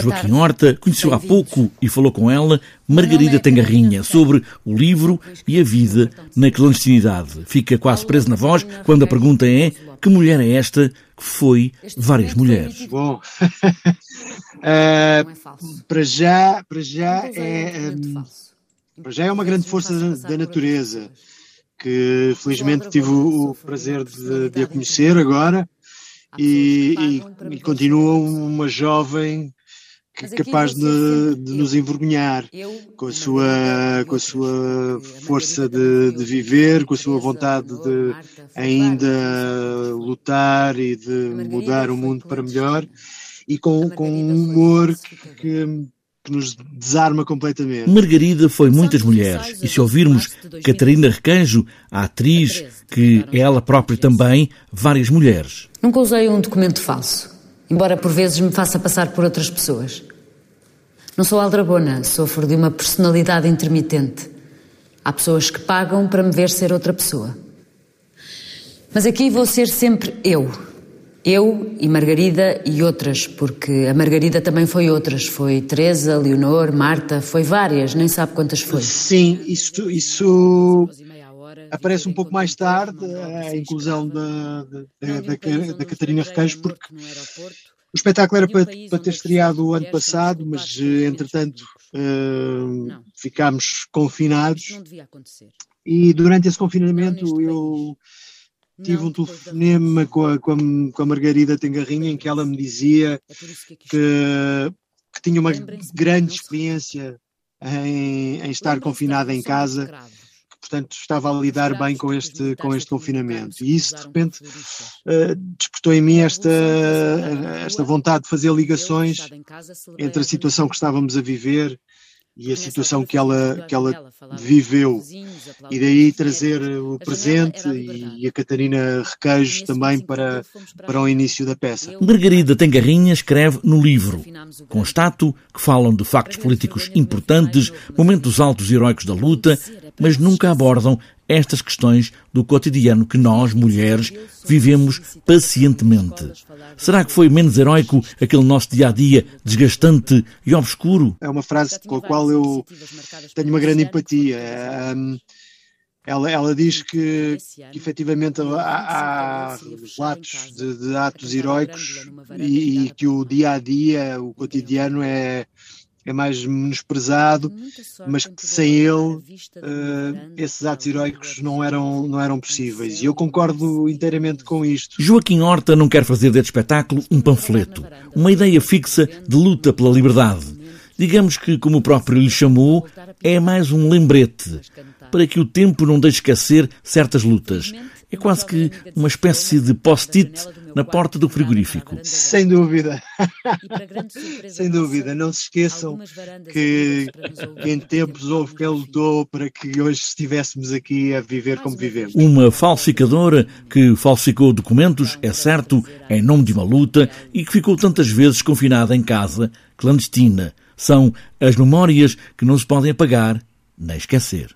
Joaquim Horta conheceu há pouco e falou com ela Margarida Tengarrinha sobre o livro e a vida na clandestinidade. Fica quase preso na voz quando a pergunta é que mulher é esta que foi várias mulheres? Bom, uh, para já, para já é, um, para já é uma grande força da, da natureza que felizmente tive o, o prazer de, de, a conhecer agora e, e, e continua uma jovem capaz de, de, nos envergonhar com a sua, com a sua força de, de, viver, com a sua vontade de ainda lutar e de mudar o mundo para melhor e com, com um humor que, que nos desarma completamente. Margarida foi muitas mulheres, e se ouvirmos Catarina Recanjo, a atriz, que é ela própria também, várias mulheres. Nunca usei um documento falso, embora por vezes me faça passar por outras pessoas. Não sou aldrabona, sofro de uma personalidade intermitente. Há pessoas que pagam para me ver ser outra pessoa. Mas aqui vou ser sempre eu eu e Margarida e outras, porque a Margarida também foi outras. Foi Teresa, Leonor, Marta, foi várias, nem sabe quantas foi. Sim, isso, isso aparece um pouco mais tarde, a inclusão da, da, da, da Catarina Recanjo, porque o espetáculo era para, para ter estreado o ano passado, mas entretanto uh, ficámos confinados. E durante esse confinamento eu Tive um telefonema com a, com, a, Margarida Tengarrinha em que ela me dizia é que, que, tinha uma grande experiência em, em estar confinada em casa, portanto estava a lidar bem com este, com este confinamento. E isso de repente uh, despertou em mim esta, esta vontade de fazer ligações entre a situação que estávamos a viver e a situação que ela, que ela viveu. E daí trazer o presente e a Catarina Requeijo também para, para o início da peça. Margarida Tengarrinha escreve no livro. Constato que falam de factos políticos importantes, momentos altos e heróicos da luta, mas nunca abordam estas questões do cotidiano que nós, mulheres, vivemos pacientemente. Será que foi menos heróico aquele nosso dia a dia desgastante e obscuro? É uma frase com a qual eu tenho uma grande empatia. Ela, ela diz que, que efetivamente há, há relatos de, de atos heróicos e, e que o dia a dia, o cotidiano é é mais menosprezado, mas que sem ele uh, esses atos heroicos não eram, não eram possíveis. E eu concordo inteiramente com isto. Joaquim Horta não quer fazer deste espetáculo um panfleto, uma ideia fixa de luta pela liberdade. Digamos que, como o próprio lhe chamou, é mais um lembrete para que o tempo não deixe esquecer certas lutas. É quase que uma espécie de post-it na porta do frigorífico. Sem dúvida. Sem dúvida. Não se esqueçam que, que em tempos houve quem lutou para que hoje estivéssemos aqui a viver como vivemos. Uma falsificadora que falsificou documentos, é certo, em nome de uma luta e que ficou tantas vezes confinada em casa, clandestina. São as memórias que não se podem apagar nem esquecer.